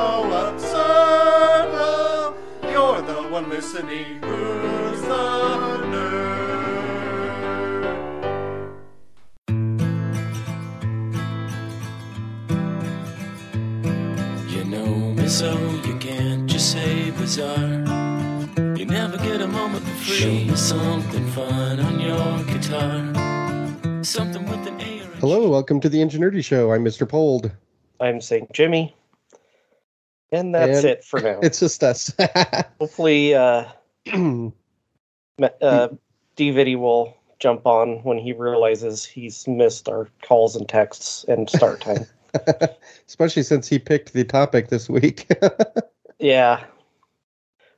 So absurd. Well, you're the one listening who's the nerd. You know me so you can't just say bizarre. You never get a moment for free. Show me something fun on your guitar. Something with an A or a Hello, welcome to the Ingenuity Show. I'm Mr. Pold. I'm St. Jimmy. And that's And it for now. It's just us. Hopefully, uh, uh, D'Viddy will jump on when he realizes he's missed our calls and texts and start time. Especially since he picked the topic this week. yeah.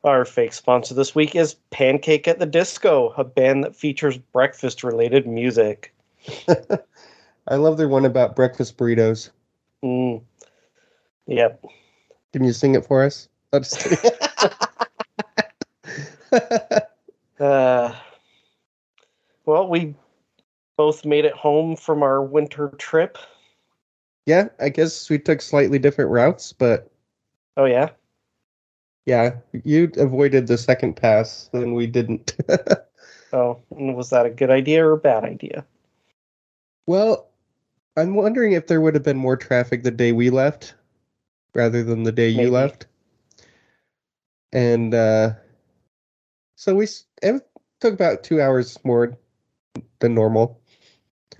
Our fake sponsor this week is Pancake at the Disco, a band that features breakfast related music. I love their one about breakfast burritos. Mm. Yep. Can you sing it for us? I'm just kidding. Uh, well, we both made it home from our winter trip. yeah, I guess we took slightly different routes, but Oh, yeah. yeah, you avoided the second pass, and we didn't. Oh, and was that a good idea or a bad idea? well, I'm wondering if there would have been more traffic the day we left rather than the day Maybe. you left. And uh so we it took about 2 hours more than normal.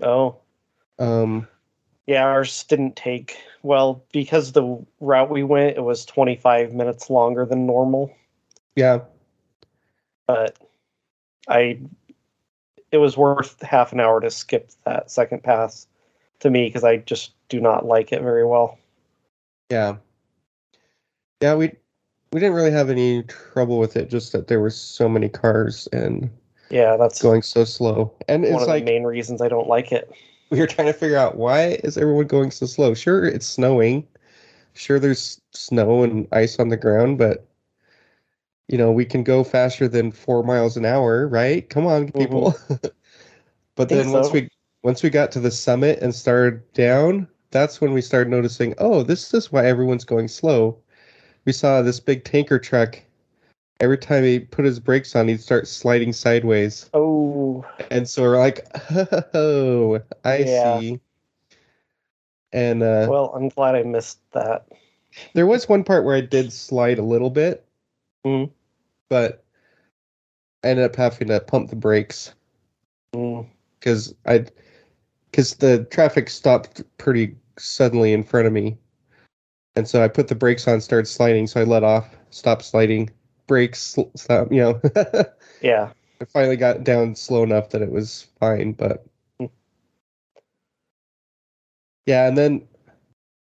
Oh, Um yeah, ours didn't take, well, because the route we went, it was 25 minutes longer than normal. yeah, But I, it was worth half an hour to skip that second pass to me because I just do not like it very well. Yeah. Yeah, we we didn't really have any trouble with it just that there were so many cars and Yeah, that's going so slow. And one it's of like the main reasons I don't like it. we were trying to figure out why is everyone going so slow sure it's snowing sure there's snow and ice on the ground but you know we can go faster than four miles an hour right come on people mm-hmm. but Think then once so. we once we got to the summit and started down that's when we started noticing oh this is why everyone's going slow we saw this big tanker truck every time he put his brakes on he'd start sliding sideways Oh, and so we're like, oh, I Yeah. see. And uh, well, I'm glad I missed that. there was one part where I did slide a little bit, Mhm. but I ended up having to pump the brakes Mm, because I, because the traffic stopped pretty suddenly in front of me, and so I put the brakes on, started sliding, so I let off, stopped sliding, brakes, sl- stop, you know. yeah. I finally got down slow enough that it was fine, but Hmm. yeah, and then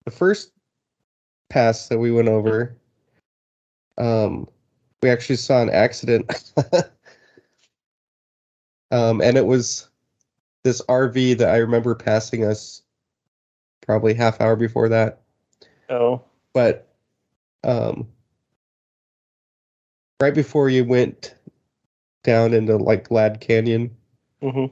the first pass that we went over, um, we actually saw an accident, um, and it was this RV that I remember passing us probably half hour before that, Oh, but um, right before you went down into like Glad Canyon hmm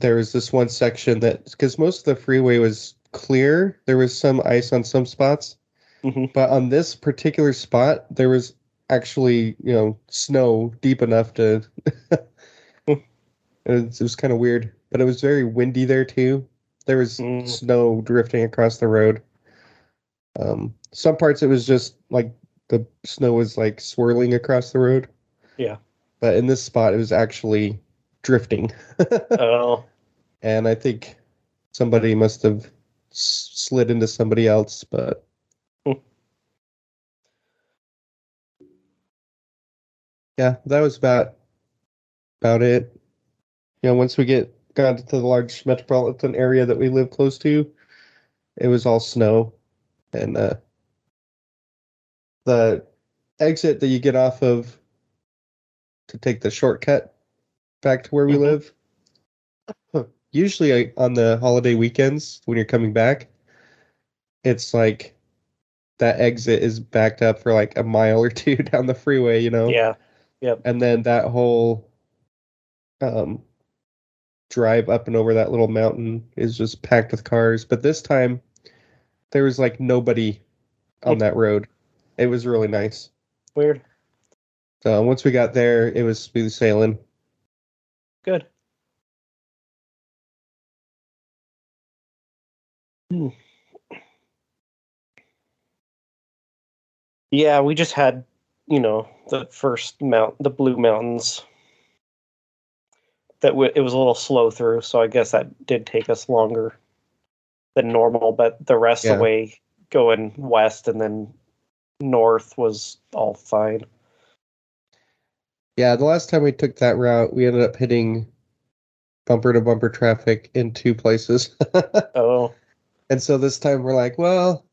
there was this one section that because most of the freeway was clear. There was some ice on some spots, Mhm. but on this particular spot, there was actually you know snow deep enough to. it was, it was kind of weird, but it was very windy there too. There was Mm. snow drifting across the road. Um, some parts it was just like the snow was like swirling across the road. Yeah. But in this spot, it was actually drifting. Oh, and I think somebody must have s- slid into somebody else. But Hmm. yeah, that was about about it. You know, once we get got to the large metropolitan area that we live close to, it was all snow, and uh, the exit that you get off of to take the shortcut back to where we Mhm. live. Usually uh, on the holiday weekends when you're coming back, it's like that exit is backed up for like a mile or two down the freeway, you know? yeah. Yep. And then that whole um drive up and over that little mountain is just packed with cars. But this time there was like nobody on that road. It was really nice. Weird. So once we got there, it was smooth sailing. Good. Hmm. Yeah, we just had, you know, the first mount, the Blue Mountains. That w- it was a little slow through, so I guess that did take us longer than normal. But the rest of the way, going west and then north, was all fine. Yeah, the last time we took that route, we ended up hitting bumper to bumper traffic in two places. Oh, and so this time we're like, well,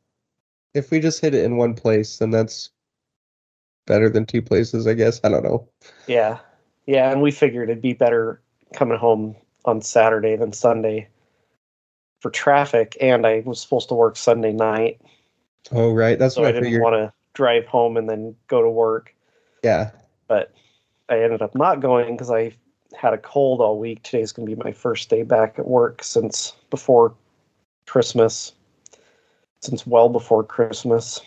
if we just hit it in one place, then that's better than two places, I guess. I don't know. Yeah. Yeah, and we figured it'd be better coming home on Saturday than Sunday for traffic, and I was supposed to work Sunday night, Oh, right. That's so what I I didn't figured. want to drive home and then go to work. Yeah. But I ended up not going because I had a cold all week. Today's going to be my first day back at work since before Christmas, since well before Christmas.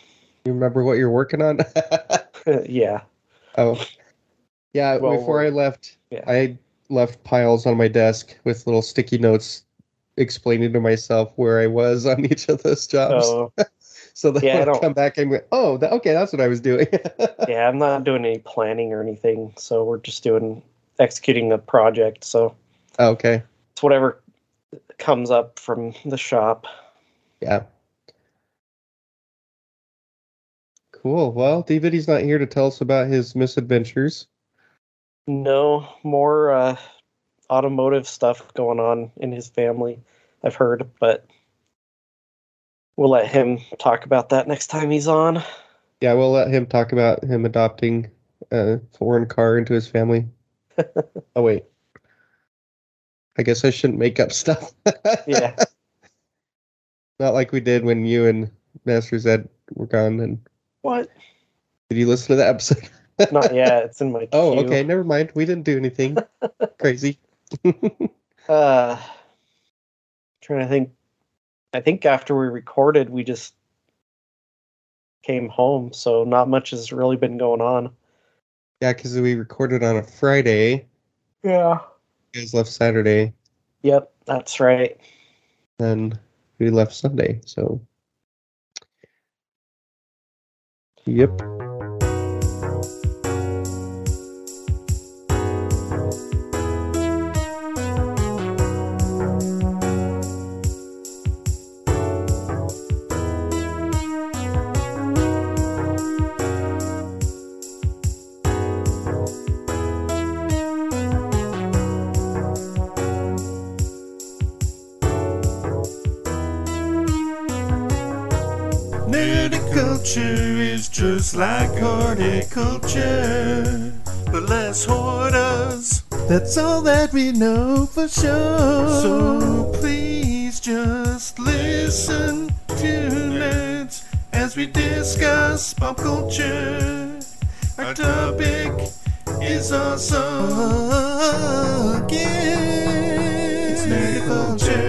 You remember what you're working on? yeah. oh. Yeah, Well, before I left, yeah. I left piles on my desk with little sticky notes explaining to myself where I was on each of those jobs. Oh. So so that Yeah, I don't- come back and go, oh, that, okay, that's what I was doing. yeah, I'm not doing any planning or anything. So we're just doing executing the project. So okay. it's whatever comes up from the shop. Yeah. Cool. Well, D'Viddy's not here to tell us about his misadventures. No more uh, automotive stuff going on in his family, I've heard, but we'll let him talk about that next time he's on. Yeah, we'll let him talk about him adopting a foreign car into his family. oh wait. I guess I shouldn't make up stuff. Yeah. Not like we did when you and Master Zed were gone. And what? did you listen to that episode? Not yet. It's in my oh, okay. Never mind. We didn't do anything crazy. Uh, trying to think. I think after we recorded, we just came home, so not much has really been going on. Yeah, because we recorded on a Friday. Yeah. You guys left Saturday. Yep, that's right. Then we left Sunday. So. Yep. Horticulture, but less hortas. That's all that we know for sure. So please just listen to nerds as we discuss pop culture. Our topic is awesome. Again, it's nerdiculture.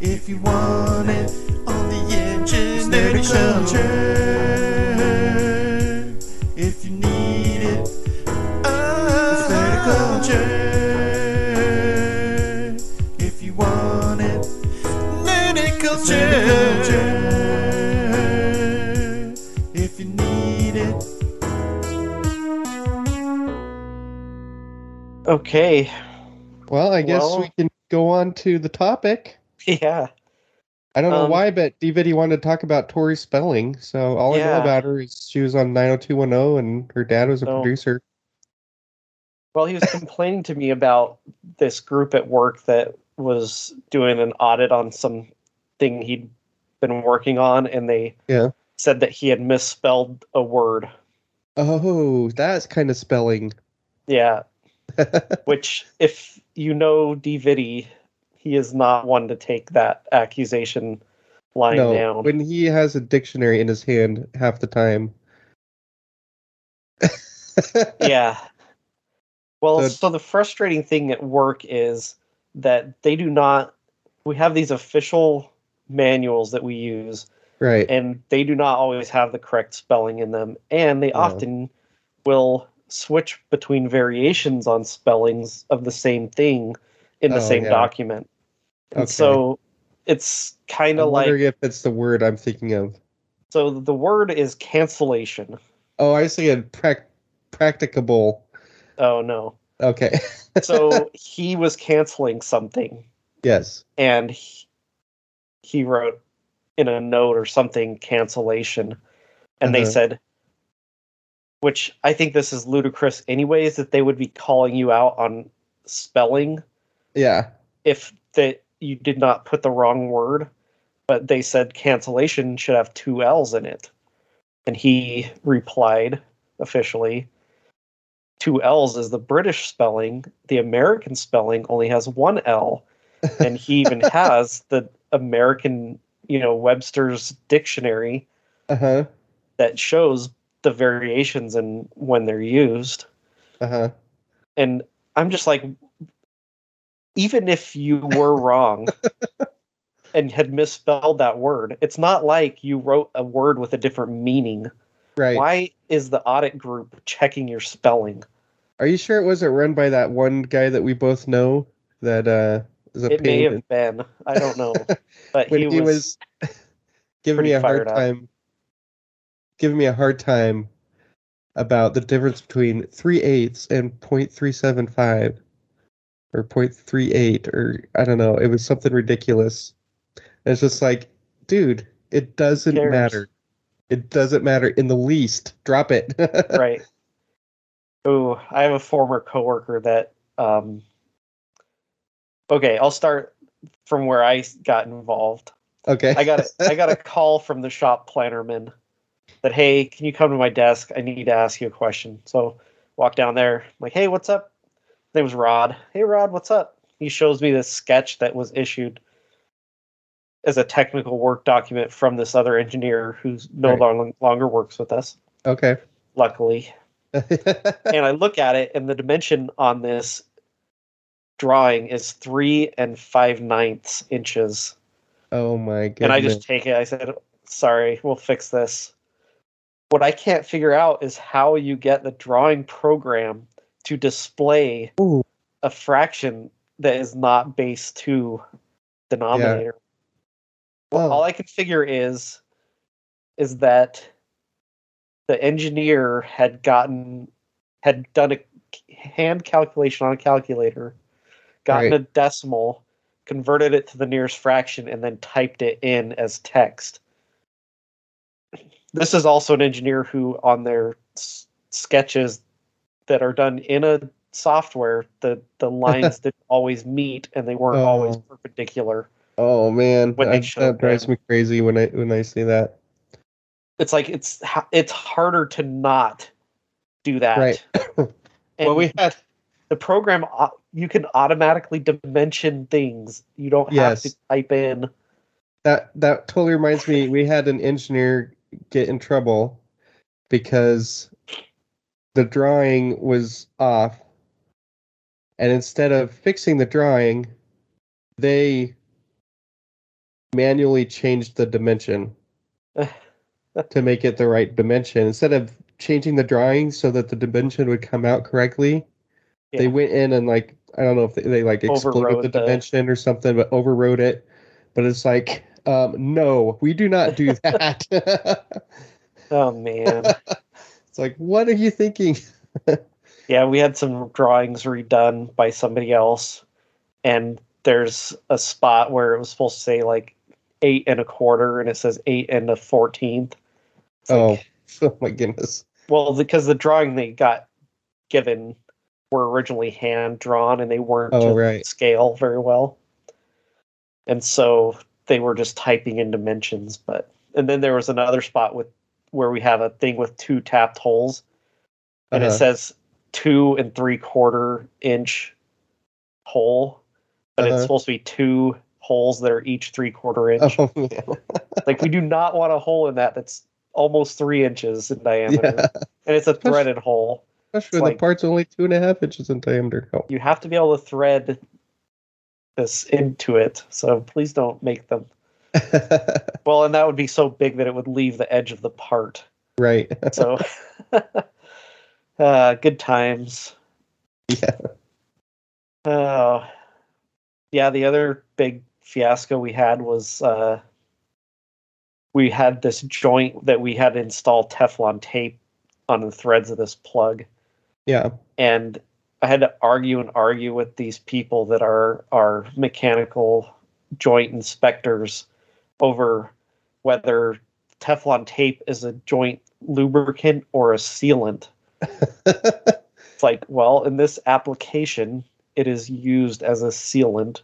If you want it on the engine, nerdy culture. Okay. Well, I guess Well- we can go on to the topic. Yeah. I don't know Um, why, but D'Viddy wanted to talk about Tori Spelling. So all I know about her is she was on 90210 and her dad was a So- producer. Well, he was complaining to me about this group at work that was doing an audit on some thing he'd been working on, and they Yeah. said that he had misspelled a word. Oh, that's kind of spelling. Yeah. Which, if you know D'Viddy, he is not one to take that accusation lying no, down. when he has a dictionary in his hand half the time. yeah. Well, The- so the frustrating thing at work is that they do not. We have these official manuals that we use, Right. and they do not always have the correct spelling in them, and they Yeah. often will switch between variations on spellings of the same thing in the Oh, same yeah. document. And Okay. so it's kind of like if it's the word I'm thinking of. so the word is cancellation. Oh, I see a prac- practicable. Oh no. Okay. So he was canceling something yes. and he, he wrote in a note or something cancellation and they Uh-huh. said which i think this is ludicrous anyways that they would be calling you out on spelling Yeah. if that you did not put the wrong word but they said cancellation should have two l's in it and he replied officially two l's is the british spelling the american spelling only has one l and he even has the american you know webster's dictionary Uh huh. that shows the variations and when they're used. Uh huh. and i'm just like even if you were wrong and had misspelled that word it's not like you wrote a word with a different meaning. Right. why is the audit group checking your spelling? Are you sure it wasn't run by that one guy that we both know that uh is a it may have been. I don't know. But when he, was, giving me a hard time giving me a hard time about the difference between three eighths and point three seven five or point three eight or I don't know. It was something ridiculous. And it's just like, dude, it doesn't Cares. matter. It doesn't matter in the least. Drop it. right oh i have a former coworker that um okay i'll start from where i got involved Okay. I got a, I got a call from the shop plannerman that hey, can you come to my desk? I need to ask you a question. So walk down there. I'm like, hey, what's up? His name was Rod. Hey, Rod, what's up? He shows me this sketch that was issued as a technical work document from this other engineer who's no Right. long, longer works with us, okay. luckily. and I look at it, and the dimension on this drawing is three and five ninths inches. oh my god! And I just take it. I said, sorry, we'll fix this. What I can't figure out is how you get the drawing program to display Ooh. a fraction that is not base 2 denominator. Oh. All I can figure is is that the engineer had gotten had done a hand calculation on a calculator, gotten Right. a decimal, converted it to the nearest fraction, and then typed it in as text. This is also an engineer who, on their s- sketches that are done in a software, the the lines didn't always meet and they weren't always Oh. perpendicular. oh man. they that, drives me crazy when I when I see that. It's like it's it's harder to not do that. Right. And well, we had the program uh, you can automatically dimension things. You don't have Yes. to type in. that that totally reminds me we had an engineer get in trouble because the drawing was off and instead of fixing the drawing they manually changed the dimension to make it the right dimension instead of changing the drawing so that the dimension would come out correctly. They went in and like I don't know if they, they like exploded Overrode the the- dimension or something, but overrode it. But it's like, um, no, we do not do that. Oh man. it's like, what are you thinking? Yeah, we had some drawings redone by somebody else, and there's a spot where it was supposed to say like eight and a quarter, and it says eight and a fourteenth. Oh, like- oh my goodness. well, because the drawing they got given were originally hand drawn, and they weren't Oh, right. scale very well, and so they were just typing in dimensions. But and then there was another spot with where we have a thing with two tapped holes, and it Uh-huh. says two and three quarter inch hole, but it's Uh-huh. supposed to be two holes that are each three quarter inch. Oh. Like we do not want a hole in that that's almost three inches in diameter, Yeah. and it's a threaded hole. Especially like- the part's only two and a half inches in diameter. Oh. You have to be able to thread this into it, so please don't make them. Well, and that would be so big that it would leave the edge of the part. right. So, uh, good times. yeah. Oh, yeah. The other big fiasco we had was uh, we had this joint that we had to install Teflon tape on the threads of this plug, Yeah. and I had to argue and argue with these people that are are mechanical joint inspectors over whether Teflon tape is a joint lubricant or a sealant. It's like, well, in this application, it is used as a sealant.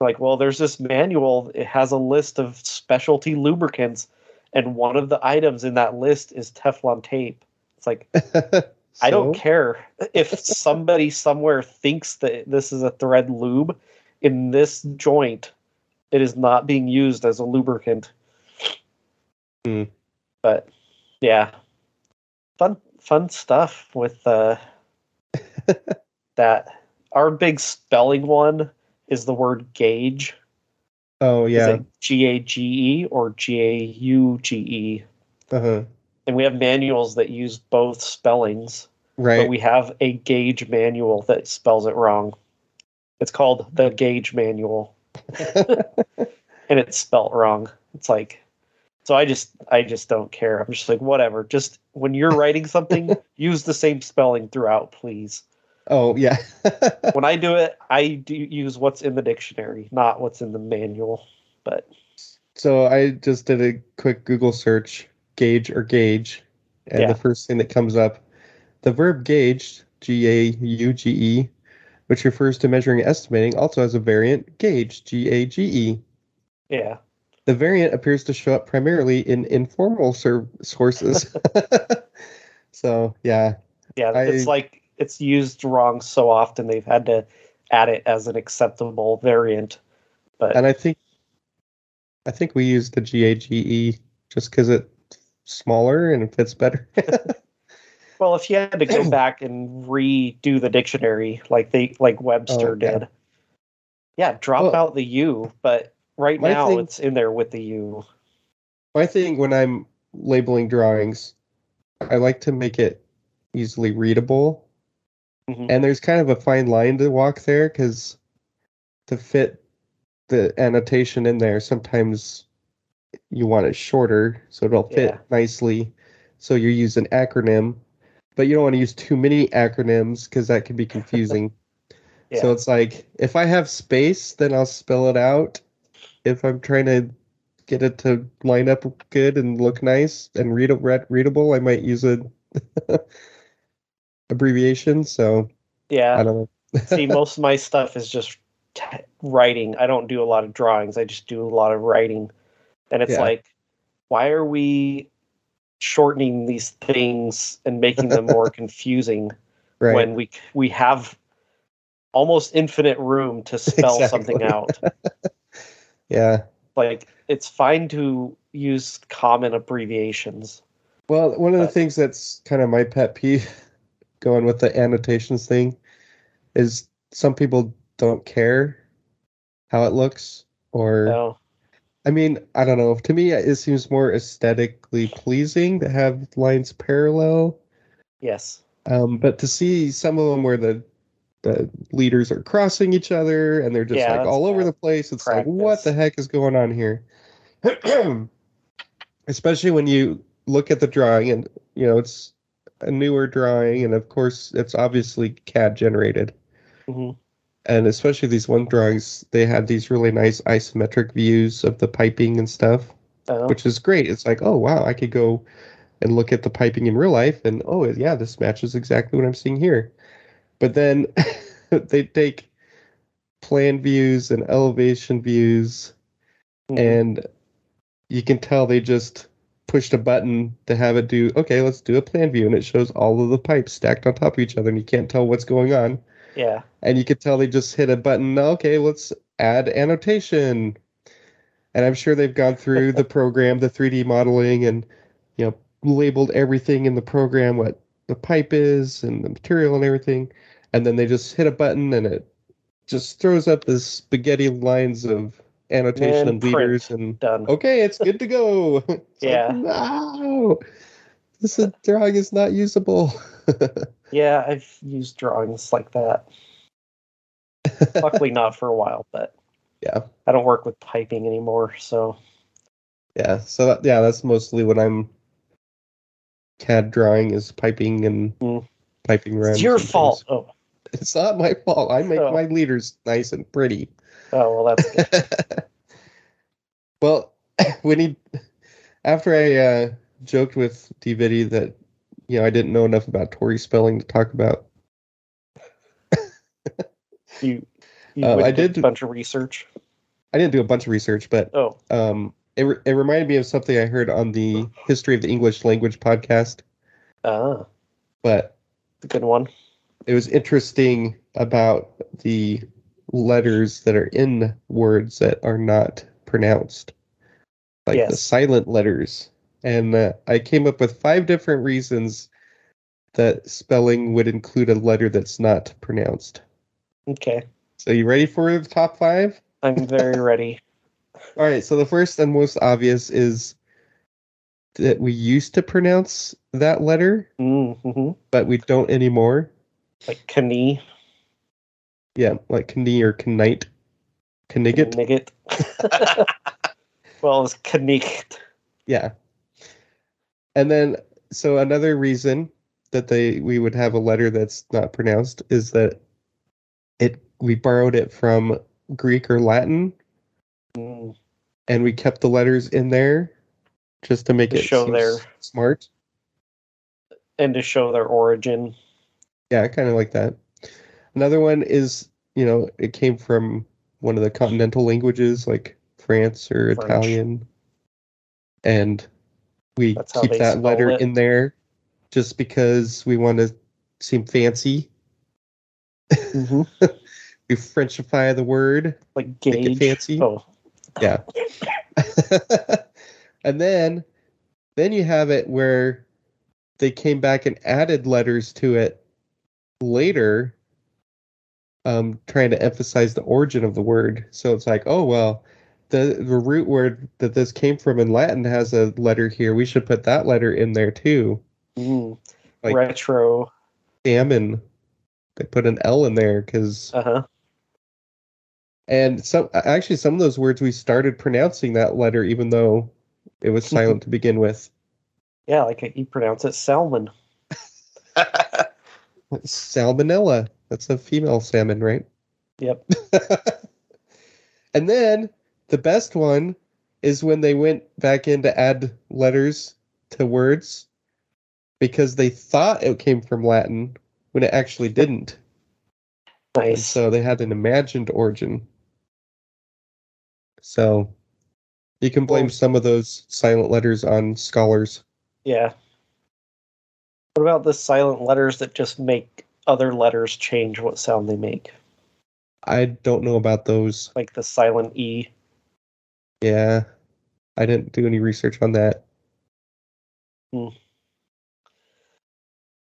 Like, well, there's this manual, it has a list of specialty lubricants, and one of the items in that list is Teflon tape. It's like, I don't care if somebody somewhere thinks that this is a thread lube. In this joint, it is not being used as a lubricant. Hmm. But yeah, fun fun stuff with uh, that. Our big spelling one is the word gauge. Oh yeah. G A G E or G A U G E? Uh-huh. And we have manuals that use both spellings. Right. but we have a gauge manual that spells it wrong. It's called the gauge manual, and it's spelt wrong. It's like, so I just, I just don't care. I'm just like, whatever. Just when you're writing something, use the same spelling throughout, please. oh yeah. When I do it, I do use what's in the dictionary, not what's in the manual. But so I just did a quick Google search, gauge or gauge, and Yeah. the first thing that comes up, the verb gauge, G A U G E, which refers to measuring and estimating, also has a variant, gauge, G A G E. yeah, The variant appears to show up primarily in informal ser- sources. so yeah, yeah, it's like it's used wrong so often they've had to add it as an acceptable variant. But and I think I think we use the G A G E just because it's smaller and it fits better. Well, if you had to go back and redo the dictionary like they like Webster Oh, yeah. did, yeah, drop Well, out the U. But right now thing- it's in there with the U. My thing when I'm labeling drawings, I like to make it easily readable. Mhm. And there's kind of a fine line to walk there because to fit the annotation in there, sometimes you want it shorter so it'll fit Yeah. nicely. So you use an acronym, but you don't want to use too many acronyms because that can be confusing. Yeah. So it's like if I have space, then I'll spell it out. If I'm trying to get it to line up good and look nice and read read, readable, I might use a abbreviation. So yeah, I don't know. See, most of my stuff is just t- writing. I don't do a lot of drawings. I just do a lot of writing, and it's Yeah. like, why are we shortening these things and making them more confusing right. when we we have almost infinite room to spell something out? yeah. like it's fine to use common abbreviations Well, one of the things that's kind of my pet peeve going with the annotations thing is some people don't care how it looks or no I mean, I don't know. To me, it seems more aesthetically pleasing to have lines parallel. Yes. Um, but to see some of them where the the leaders are crossing each other and they're just Yeah, like all over the place, it's like, what the heck is going on here? Especially when you look at the drawing and you know it's a newer drawing, and of course it's obviously CAD generated. hmm and especially these one drawings they had these really nice isometric views of the piping and stuff Oh, which is great. It's like oh wow i could go and look at the piping in real life and oh yeah this matches exactly what i'm seeing here. But then they take plan views and elevation views mhm. and you can tell they just pushed a button to have it do okay let's do a plan view and it shows all of the pipes stacked on top of each other and you can't tell what's going on yeah. and you could tell they just hit a button. Okay, let's add annotation. And I'm sure they've gone through the program, the 3D modeling, and you know labeled everything in the program what the pipe is and the material and everything. And then they just hit a button and it just throws up this spaghetti lines of annotation And leaders and Done. okay, it's good to go. It's like, Yeah. no, this is- drawing is not usable. Yeah, I've used drawings like that. Luckily, not for a while, but yeah. I don't work with typing anymore, so Yeah, so that, yeah, that's mostly what I'm CAD drawing is piping and Mm. piping runs. it's your fault. Oh, It's not my fault. I make Oh. my leaders nice and pretty. oh well, that's good. well, when he after I uh, joked with D'Viddy that you know I didn't know enough about Tori Spelling to talk about. You, you went I did a bunch of research. I didn't do a bunch of research, but Oh, um, it it reminded me of something I heard on the History of the English Language podcast. ah, But a good one. it was interesting about the letters that are in words that are not pronounced, like the silent letters. And uh, I came up with five different reasons that spelling would include a letter that's not pronounced. Okay, So, you ready for the top five? I'm very ready. All right. So, the first and most obvious is that we used to pronounce that letter, Mm-hmm. but we don't anymore. Like Knee, Yeah, like Knee or Knight. Knigget. Nigget. well, it's Knicht. Yeah. And then so another reason that they we would have a letter that's not pronounced is that it we borrowed it from Greek or Latin Mm, and we kept the letters in there just to make To it show their- smart. and to show their origin. Yeah, kind of like that. Another one is, you know, it came from one of the continental languages like France or French. Italian. And we keep that letter it. in there just because we want to seem fancy. Mm-hmm. We Frenchify the word. Like Make it fancy. Oh, Yeah. and then then you have it where they came back and added letters to it later um trying to emphasize the origin of the word. So it's like, oh well, the the root word that this came from in Latin has a letter here. We should put that letter in there too. mm. Like- retro. Salmon. They put an L in there because Uh huh. And some actually some of those words we started pronouncing that letter even though it was silent to begin with. Yeah, like you pronounce it salmon. Salmonella. That's a female salmon, right? Yep. and then the best one is when they went back in to add letters to words because they thought it came from Latin when it actually didn't. And Nice. so they had an imagined origin. So you can blame some of those silent letters on scholars. Yeah. What about the silent letters that just make other letters change what sound they make? I don't know about those. Like the silent E. Yeah. I didn't do any research on that. Hmm.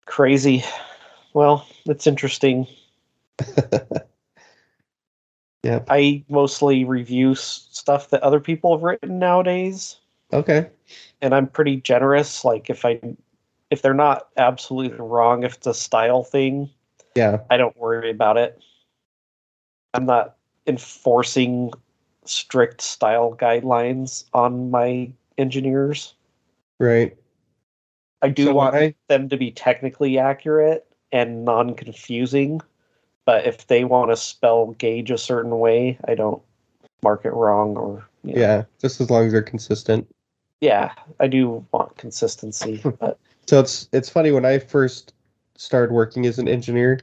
Crazy. Well, it's interesting. yeah. I mostly review stuff that other people have written nowadays, Okay. and I'm pretty generous. Like if I if they're not absolutely wrong, if it's a style thing, Yeah. I don't worry about it. I'm not enforcing strict style guidelines on my engineers. Right. I do So want I- them to be technically accurate and non-confusing, but if they want to spell gauge a certain way, I don't mark it wrong or you know. Yeah. Just as long as they're consistent. yeah, I do want consistency, but So it's it's funny when I first started working as an engineer,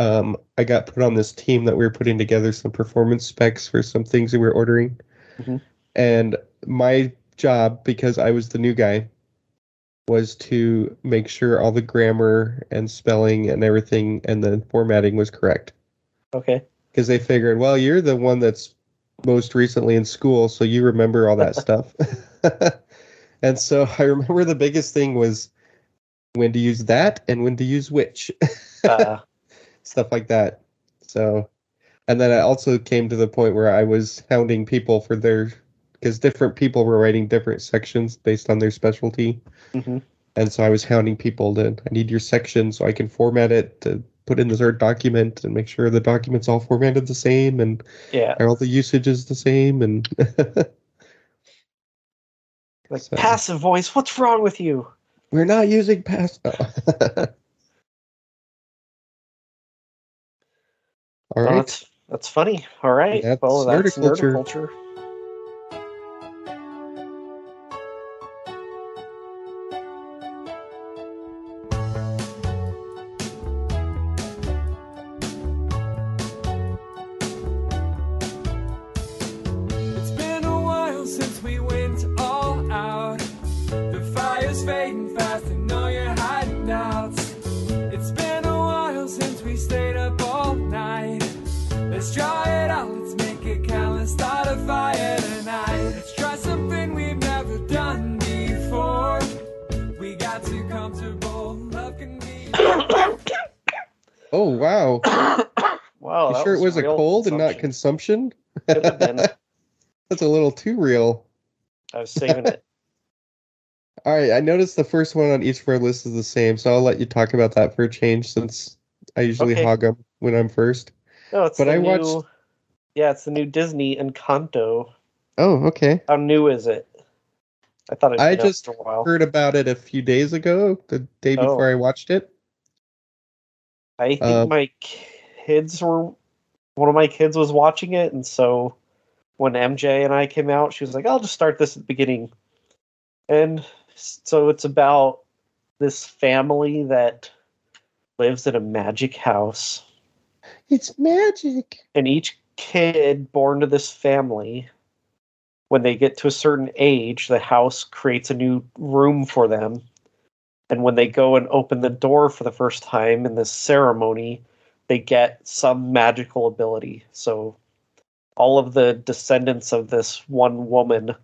um, I got put on this team that we were putting together some performance specs for some things that we were ordering. Mhm. And my job, because I was the new guy, was to make sure all the grammar and spelling and everything and the formatting was correct. okay. Because they figured, well, you're the one that's most recently in school, so you remember all that stuff. and so I remember the biggest thing was when to use that and when to use which, Uh, stuff like that. So, and then I also came to the point where I was hounding people for their, because different people were writing different sections based on their specialty. mhm. And so I was hounding people to, I need your section so I can format it to put in the third document and make sure the document's all formatted the same and Yeah. all the usage is the same and Like So- passive voice, what's wrong with you? we're not using past all right that's that's funny. All right. That's well, that's nerdiculture. nerdiculture. Wow Wow. you sure it was a cold and not consumption. consumption Could have been. that's a little too real I was saving it. all right i noticed the first one on each of our lists is the same so i'll let you talk about that for a change since i usually Okay. hog them when i'm first No, it's But the I new, watched- Yeah, it's the new Disney Encanto. oh okay How new is it? I thought it I just a while. heard about it a few days ago the day Oh. before i watched it I think um, my kids were one of my kids was watching it, and so when MJ and I came out, she was like, "I'll just start this at the beginning." And so it's about this family that lives in a magic house, it's magic and each kid born to this family, when they get to a certain age, the house creates a new room for them. And when they go and open the door for the first time in this ceremony, they get some magical ability. So all of the descendants of this one woman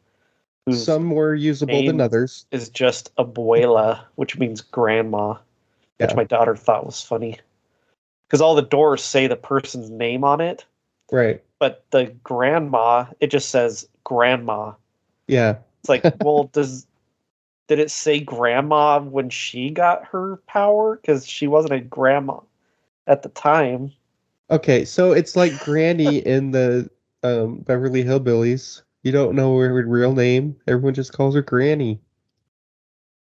who's some more usable than others is just abuela, which means grandma, which my daughter thought was funny. Because all the doors say the person's name on it, right but the grandma, it just says grandma. yeah It's like, well, does did it say grandma when she got her power? Because she wasn't a grandma at the time. Okay, so it's like Granny in the um, Beverly Hillbillies. You don't know her real name. Everyone just calls her Granny.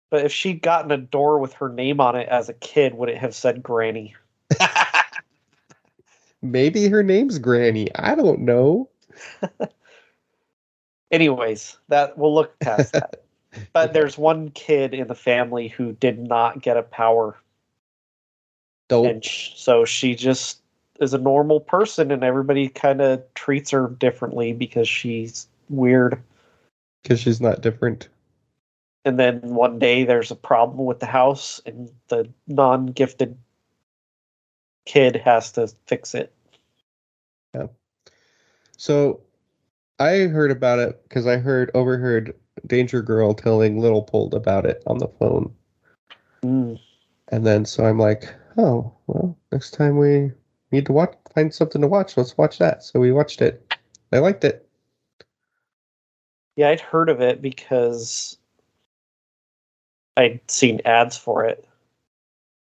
But if she'd gotten a door with her name on it as a kid, would it have said Granny? Maybe her name's Granny. I don't know. Anyways, that we'll look past that. But there's one kid in the family who did not get a power, and sh- so she just is a normal person, and everybody kind of treats her differently because she's weird. Because she's not different. and then one day there's a problem with the house and the non-gifted kid has to fix it Yeah. So I heard about it because I heard overheard Danger Girl telling Little Pold about it on the phone. mm. And then so I'm like, oh, well, next time we need to watch find something to watch. Let's watch that. So we watched it. I liked it. Yeah, I'd heard of it because I'd seen ads for it.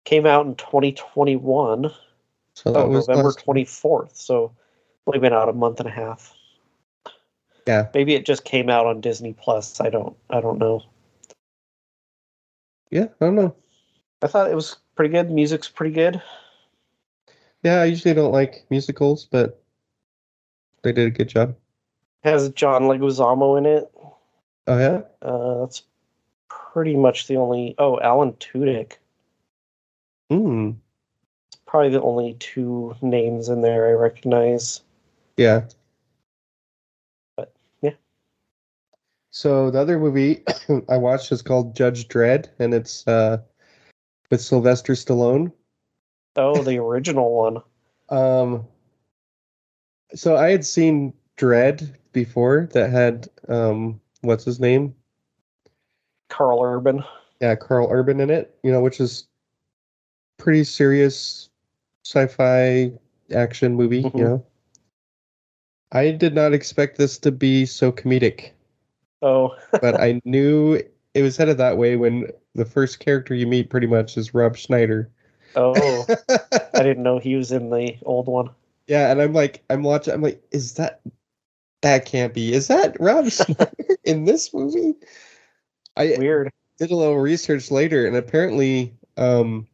Came out in 2021. So that Oh, was November last- 24th. So only been out a month and a half. Yeah. Maybe it just came out on Disney Plus. I don't I don't know. Yeah, I don't know. I thought it was pretty good. Music's pretty good. Yeah, I usually don't like musicals, but they did a good job. Has John Leguizamo in it. Oh yeah? Uh, that's pretty much the only. Oh, Alan Tudyk. Hmm. Probably the only two names in there I recognize. Yeah. But, yeah. So the other movie I watched is called Judge Dredd, and it's uh, with Sylvester Stallone. Oh, the original one. Um, so I had seen Dredd before that had um, what's his name? Karl Urban. Yeah, Karl Urban in it. You know, which is pretty serious sci-fi action movie. Mhm. You know, I did not expect this to be so comedic. Oh, but I knew it was headed that way when the first character you meet pretty much is Rob Schneider. oh. I didn't know he was in the old one. yeah, and I'm like, I'm watching, I'm like, is that that can't be? Is that Rob Schneider in this movie? I Weird. did a little research later, and apparently, um,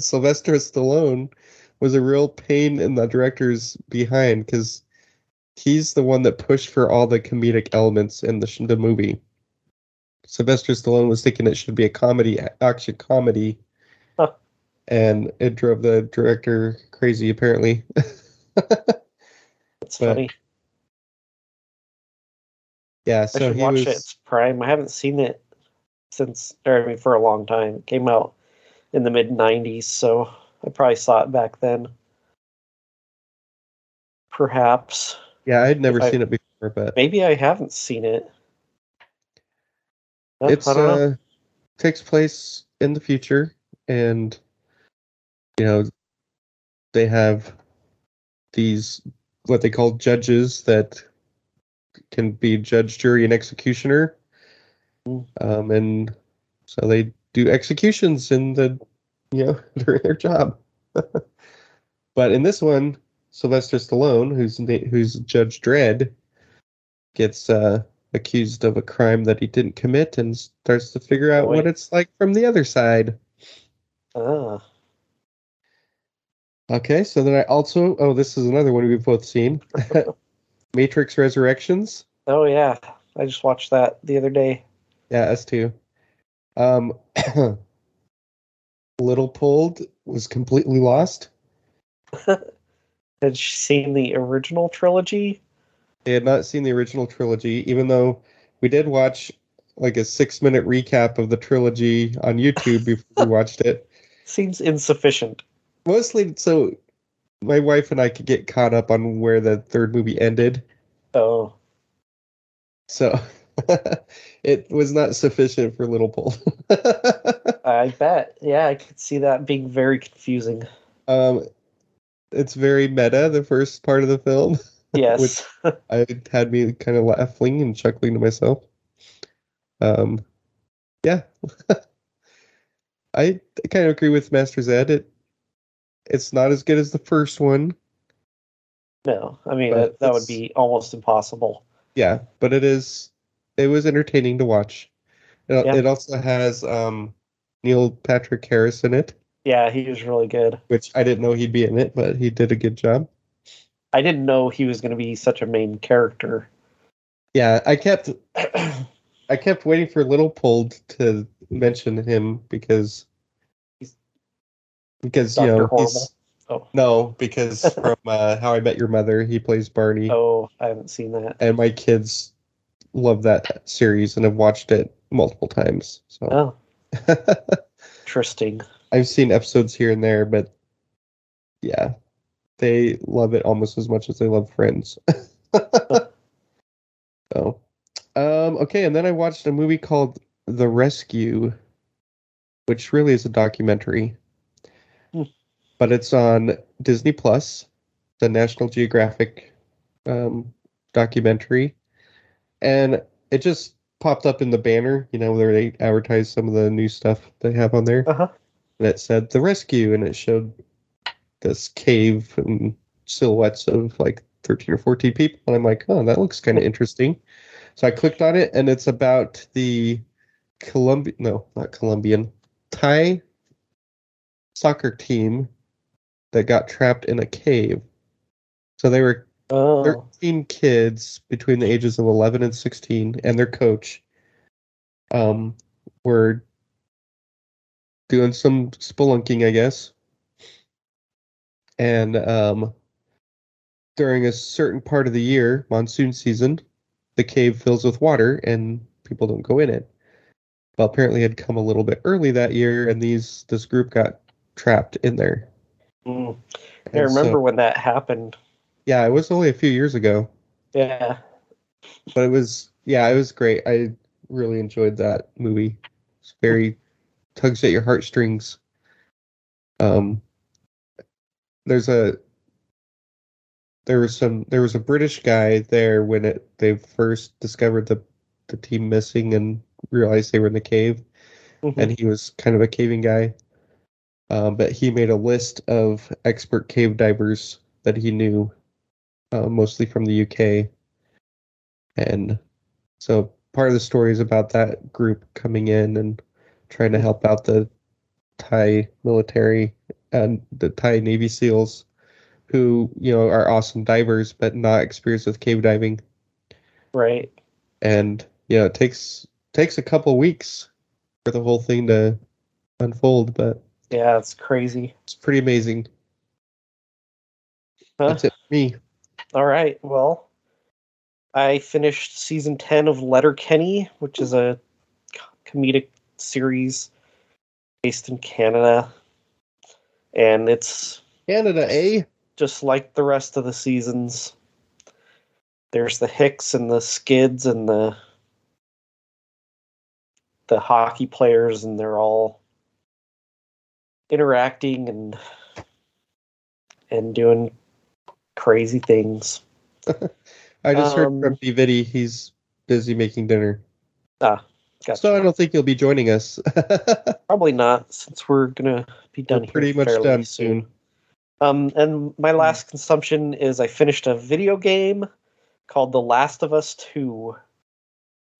Sylvester Stallone was a real pain in the director's behind because he's the one that pushed for all the comedic elements in the the movie. Sylvester Stallone was thinking it should be a comedy, action comedy, Huh. and it drove the director crazy. Apparently, that's funny. yeah. I So should he watch was. it. It's Prime. I haven't seen it since, or I mean, for a long time. It came out in the mid '90s, so I probably saw it back then. Perhaps. Yeah, I had never I- seen it before, but Maybe I haven't seen it. It's I don't know. uh takes place in the future and you know they have these what they call judges that can be judge jury and executioner Mm. um and so they do executions in the you know during their job but in this one sylvester stallone who's who's judge dredd gets uh accused of a crime that he didn't commit and starts to figure out what it's like from the other side. Ah, Okay, so then I also oh this is another one we've both seen. Matrix Resurrections. oh yeah, I just watched that the other day. Yeah, us too. Um Little Pold was completely lost. Had you seen the original trilogy? They had not seen the original trilogy, even though we did watch like a six minute recap of the trilogy on YouTube before we watched it. Seems insufficient. mostly so my wife and I could get caught up on where the third movie ended. Oh, So it was not sufficient for Little Pold. I bet. Yeah, I could see that being very confusing. um it's very meta, the first part of the film. Yes. I had me kind of laughing and chuckling to myself. Um yeah. I, I kind of agree with Master Zed. It it's not as good as the first one. no, I mean that, that would be almost impossible. Yeah, but it is it was entertaining to watch. It, Yeah. it also has um Neil Patrick Harris in it, Yeah, he was really good. which I didn't know he'd be in it, but he did a good job. I didn't know he was going to be such a main character. Yeah, I kept I kept waiting for Little Pold to mention him because He's because you know he's Oh, no because from uh, How I Met Your Mother he plays Barney oh, I haven't seen that. and my kids love that series and have watched it multiple times. So Oh, interesting. I've seen episodes here and there, but yeah, they love it almost as much as they love Friends. so, um, okay, and then I watched a movie called The Rescue, which really is a documentary, Hmm. but it's on Disney Plus, the National Geographic um, documentary, and it just popped up in the banner, you know, where they advertise some of the new stuff they have on there. Uh-huh. And it said the rescue, and it showed this cave and silhouettes of like 13 or 14 people. And I'm like, oh, that looks kind of interesting. So I clicked on it, and it's about the Colombian, no, not Colombian, Thai soccer team that got trapped in a cave. So they were Oh, 13 kids between the ages of 11 and 16 and their coach um were doing some spelunking i guess and um during a certain part of the year monsoon season the cave fills with water and people don't go in it well apparently it had come a little bit early that year and these this group got trapped in there mm. I And so- remember when that happened. yeah it was only a few years ago Yeah. but it was yeah it was great i really enjoyed that movie it's very tugs at your heartstrings. Um there's a there was some there was a british guy there when it they first discovered the the team missing and realized they were in the cave. Mhm. and he was kind of a caving guy. Um, but he made a list of expert cave divers that he knew uh, mostly from the uk and so part of the story is about that group coming in and trying to help out the Thai military and the Thai Navy SEALs who, you know, are awesome divers but not experienced with cave diving. Right. And you know, it takes takes a couple weeks for the whole thing to unfold, but Yeah, it's crazy. it's pretty amazing. Huh? That's it for me. All right. Well, I finished season 10 of Letterkenny, which is a comedic series based in Canada. And it's Canada, eh? just like the rest of the seasons. There's the Hicks and the Skids and the the hockey players and they're all interacting and and doing crazy things. I just heard Um, from Viddy he's busy making dinner. Ah, gotcha. So I don't think you'll be joining us. Probably not, since we're gonna be done We're here pretty much done soon. Um, and my last consumption is I finished a video game called The Last of Us Two,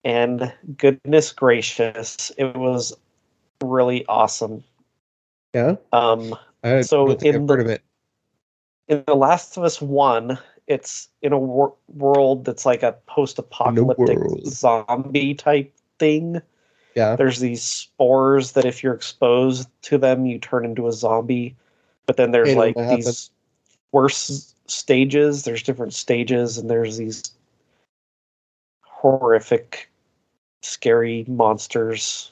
and goodness gracious, it was really awesome. Yeah, Um, I So in I've the- heard of it. in The Last of Us One, it's in a wor- world that's like a post-apocalyptic world. zombie type thing. Yeah, there's these spores that if you're exposed to them you turn into a zombie. But then there's like these worse stages. There's different stages and there's these horrific scary monsters.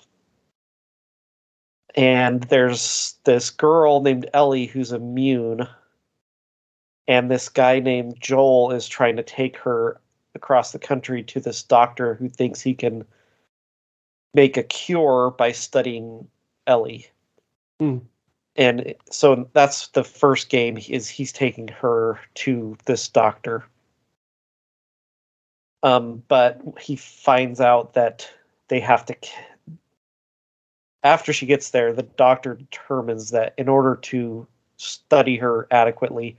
And there's this girl named ellie who's immune. And this guy named joel is trying to take her across the country to this doctor who thinks he can make a cure by studying Ellie. Hmm. And so that's the first game is he's taking her to this doctor. Um, but he finds out that they have to. After she gets there, the doctor determines that in order to study her adequately,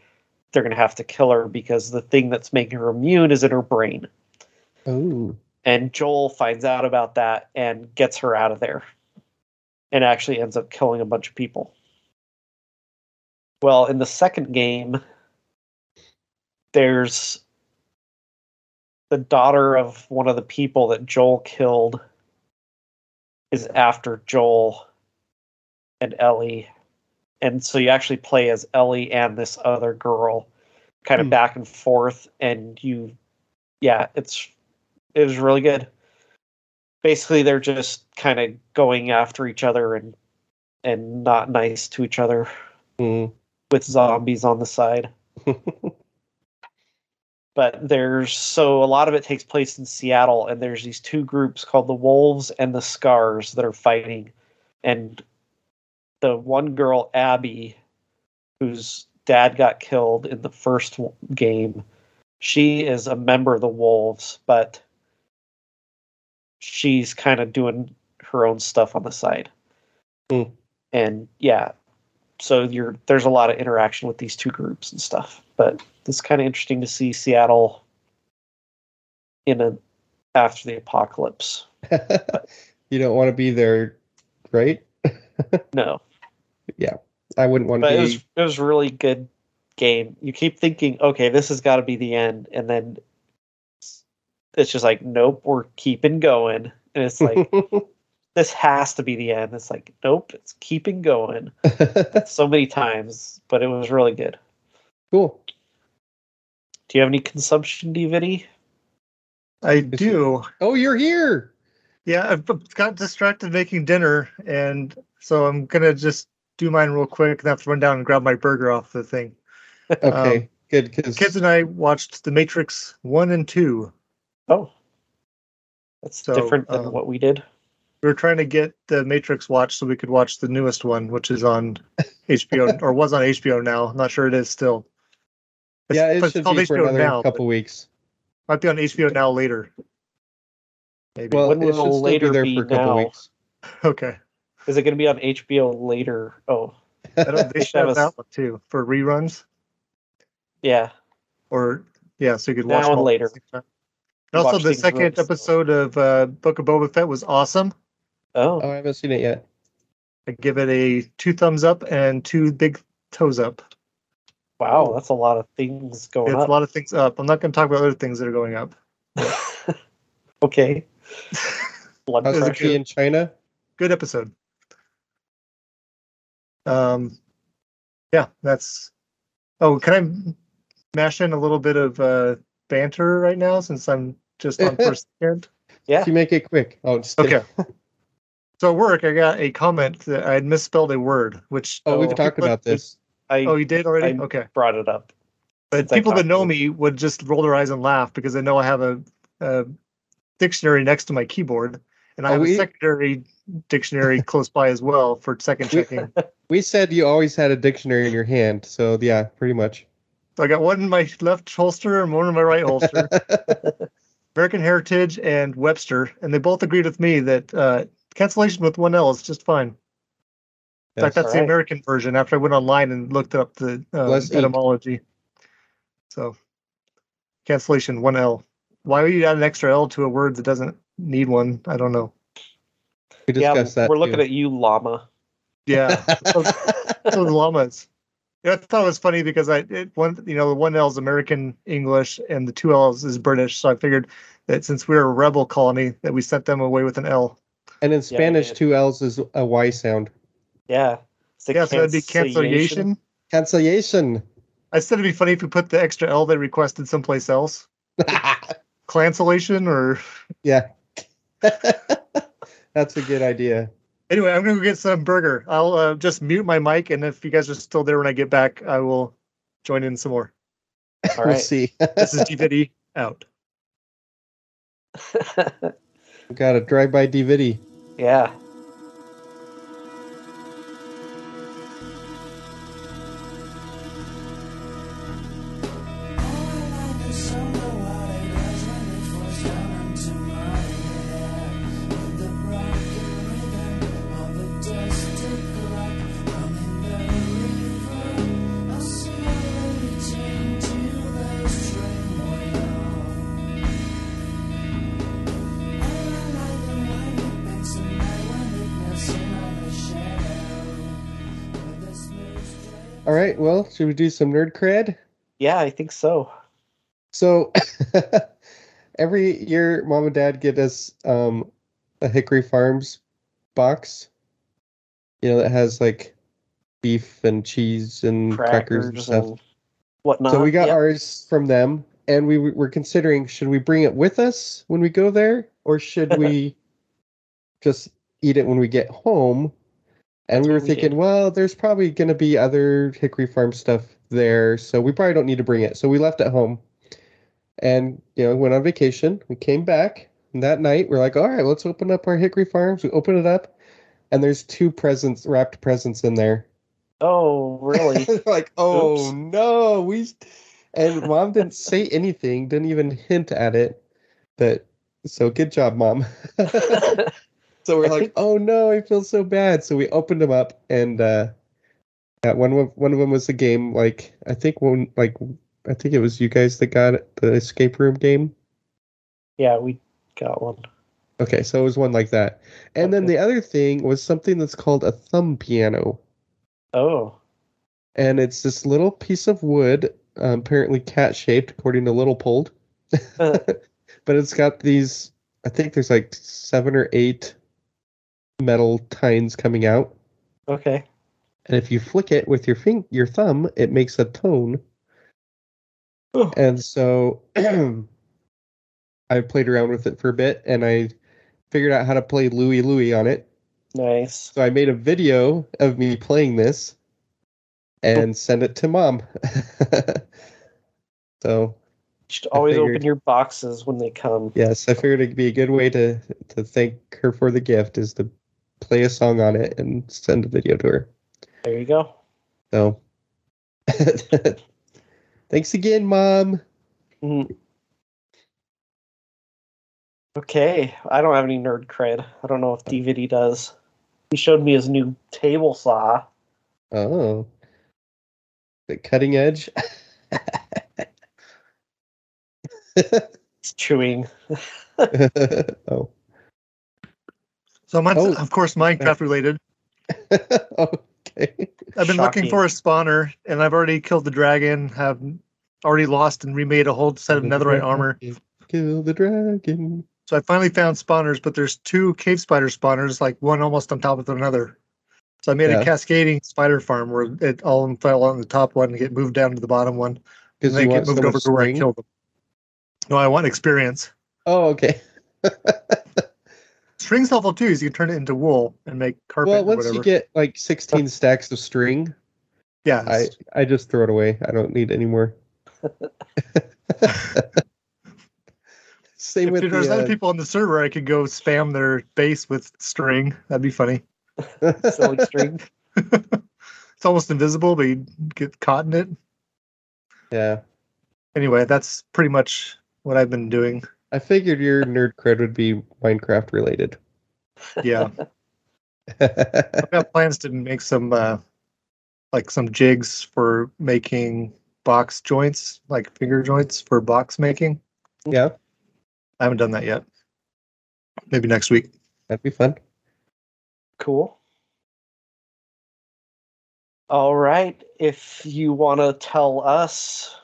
they're going to have to kill her because the thing that's making her immune is in her brain oh, and Joel finds out about that and gets her out of there and actually ends up killing a bunch of people. Well, in the second game, there's the daughter of one of the people that Joel killed is after Joel and Ellie. And so you actually play as Ellie and this other girl, kind of Hmm. back and forth, and you yeah, it's it was really good. Basically, they're just kind of going after each other and and not nice to each other hmm. with zombies on the side. But there's so a lot of it takes place in Seattle, and there's these two groups called the Wolves and the Scars that are fighting, and the one girl Abby, who's dad got killed in the first game. She is a member of the Wolves, but she's kind of doing her own stuff on the side. Hmm. And yeah, so you're there's a lot of interaction with these two groups and stuff. But it's kind of interesting to see Seattle in a after the apocalypse. you don't want to be there, right? No, Yeah, I wouldn't want to but it was it was really good game. You keep thinking, okay, this has got to be the end, and then it's just like, nope, we're keeping going, and it's like this has to be the end. It's like, nope, it's keeping going so many times, but it was really good. cool. Do you have any consumption D'Viddy? I do. Oh, you're here. Yeah, I've got distracted making dinner, and so I'm gonna just do mine real quick and have to run down and grab my burger off the thing. Okay, Um, good. Because Kids and I watched The Matrix one and two. Oh, that's So, different than um, what we did. We were trying to get the Matrix watch so we could watch the newest one, which is on HBO or was on HBO now. I'm not sure it is still. It's- yeah, but it it's should called be for HBO another now, but couple weeks. Might be on HBO now later. Maybe. Well, When it will should still be later there be for a couple now? weeks. okay. Is it going to be on HBO later? Oh, I don't, they They should have have a- that one too for reruns. yeah. or yeah, so you could Now watch them and all later. Same also, the second really episode of uh, Book of Boba Fett was awesome. Oh, Oh, I haven't seen it yet. I give it a two thumbs up and two big toes up. wow, that's a lot of things going It's up. a lot of things up. I'm not going to talk about other things that are going up. okay. Blood How's Is it in China? Good episode. Um, yeah, that's. Oh, can I mash in a little bit of uh, banter right now since I'm just on first hand? Yeah. If you make it quick. Oh, just. Okay. So at work, I got a comment that I had misspelled a word, which Oh, we've Oh, talked about this. I Oh, you did already? I- okay. brought it up. But people that know me would just roll their eyes and laugh because they know I have a, a dictionary next to my keyboard, and I Oh, have we- a secondary dictionary close by as well for second We- checking. We said you always had a dictionary in your hand, so yeah, pretty much. So I got one in my left holster and one in my right holster. American Heritage and Webster, and they both agreed with me that uh, cancellation with one L is just fine. In fact, Yes. that's the American version. After I went online and looked up the uh, Less ink. etymology, so cancellation one L. Why would you add an extra L to a word that doesn't need one? I don't know. we Yeah, discussed that. we're looking too. at you, llama. Yeah, those, those llamas. Yeah, I thought it was funny because I it, one you know the one L is American English and the two L's is British, so I figured that since we're a rebel colony, that we sent them away with an L. and in Spanish, did. two L's is a Y sound. Yeah. It's a Yeah, so that'd be cancellation. cancellation. Cancellation. I said it'd be funny if we put the extra L they requested someplace else. Cancellation or yeah. That's a good idea. Anyway, I'm gonna go get some burger. I'll uh, just mute my mic, and if you guys are still there when I get back, I will join in some more. All We'll see. This is D'Viddy out. Got a drive-by D'Viddy. yeah. Should we do some nerd cred? Yeah, I think so. So every year, mom and dad get us um, a Hickory Farms box. You know that has like beef and cheese and crackers, and stuff. and whatnot. so we got Yep. ours from them, and we were considering should we bring it with us when we go there, or should we just eat it when we get home? And we were we thinking, did. well, there's probably going to be other Hickory Farm stuff there, so we probably don't need to bring it. So we left it home, and you know, went on vacation. We came back and that night. We're like, all right, let's open up our Hickory Farms. We open it up, and there's two presents, wrapped presents in there. Oh, really? like, oh Oops. no, we. And mom didn't say anything, didn't even hint at it. But so good job, mom. so we're I like, think- oh no, I feel so bad. So we opened them up, and uh, one of one of them was a game. Like I think one, like I think it was you guys that got it, the escape room game. yeah, we got one. Okay, so it was one like that. And then the other thing was something that's called a thumb piano. Oh, And it's this little piece of wood, um, apparently cat shaped, according to Little Pold. Uh. but it's got these, I think there's like seven or eight metal tines coming out. okay. And if you flick it with your fing- your thumb, it makes a tone. Oh. And so I played around with it for a bit and I figured out how to play Louie Louie on it. Nice. So I made a video of me playing this and sent it to mom. so You should always figured- open your boxes when they come. yes, I figured it'd be a good way to to thank her for the gift is to play a song on it and send a video to her. There you go. So thanks again, mom. Mhm. Okay, I don't have any nerd cred. I don't know if D'Viddy does. He showed me his new table saw. Oh, the cutting edge. It's chewing. oh, So mine's, Oh. of course, Minecraft related. okay. I've been looking for a spawner, and I've already killed the dragon. Have already lost and remade a whole set of netherite armor. Kill the dragon. So I finally found spawners, but there's two cave spider spawners, like one almost on top of another. So I made Yeah. a cascading spider farm where it all of them fell on the top one and get moved down to the bottom one, and Because they get moved over to where I string. killed them. No, I want experience. Oh, okay. String's helpful too, is you can turn it into wool and make carpet well, or once whatever. you get like 16 stacks of string, yeah, I I just throw it away. I don't need any more. Same if with there's the, other uh, people on the server, I could go spam their base with string. That'd be funny. Silly string. it's almost invisible, but you get caught in it. yeah. Anyway, that's pretty much what I've been doing. I figured your nerd cred would be Minecraft related. Yeah, I've got plans to make some uh, like some jigs for making box joints, like finger joints for box making. yeah, I haven't done that yet. Maybe next week. that'd be fun. Cool. All right. If you want to tell us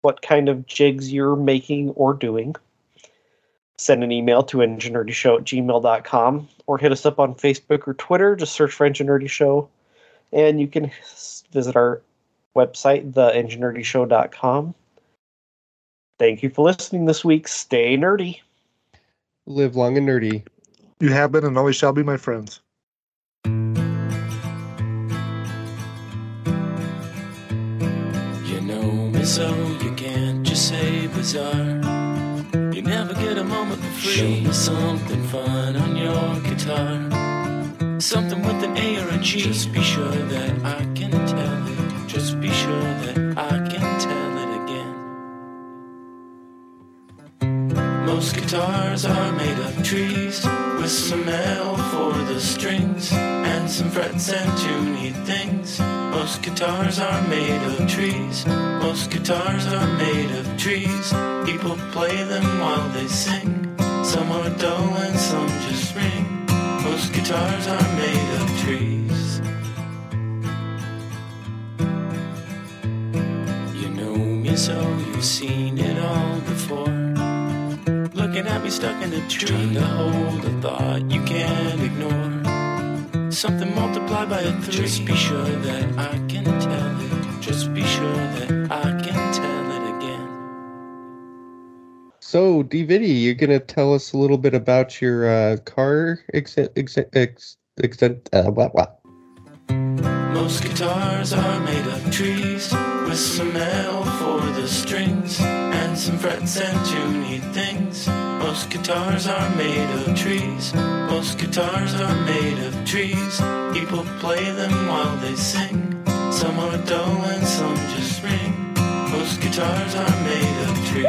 what kind of jigs you're making or doing, send an email to engineerdyshow at gmail.com or hit us up on Facebook or Twitter. Just search for Engineerdy Show. And you can visit our website, theengineerdyshow.com. Thank you for listening this week. Stay nerdy. Live long and nerdy. You have been and always shall be my friends. You know me so you can't just say bizarre. You never get a moment for free. Show me something fun on your guitar. Something with an A or a G. Just be sure that I can tell it. Just be sure that I Most guitars are made of trees with some L for the strings and some frets and tuney things. Most guitars are made of trees. Most guitars are made of trees. People play them while they sing. Some are dull and some just ring. Most guitars are made of trees. You know me so you've seen it all before. Looking at me stuck in a tree. Trying to hold a thought you can't ignore. Something multiplied by a three. Just be sure that I can tell it. Just be sure that I can tell it again. So, D'Viddy, you're gonna tell us a little bit about your uh, car exent exent ex, exent uh, blah, blah. Most guitars are made of trees with some metal for the strings some frets and tuney things. Most guitars are made of trees. Most guitars are made of trees. People play them while they sing. Some are dull and some just ring. Most guitars are made of trees.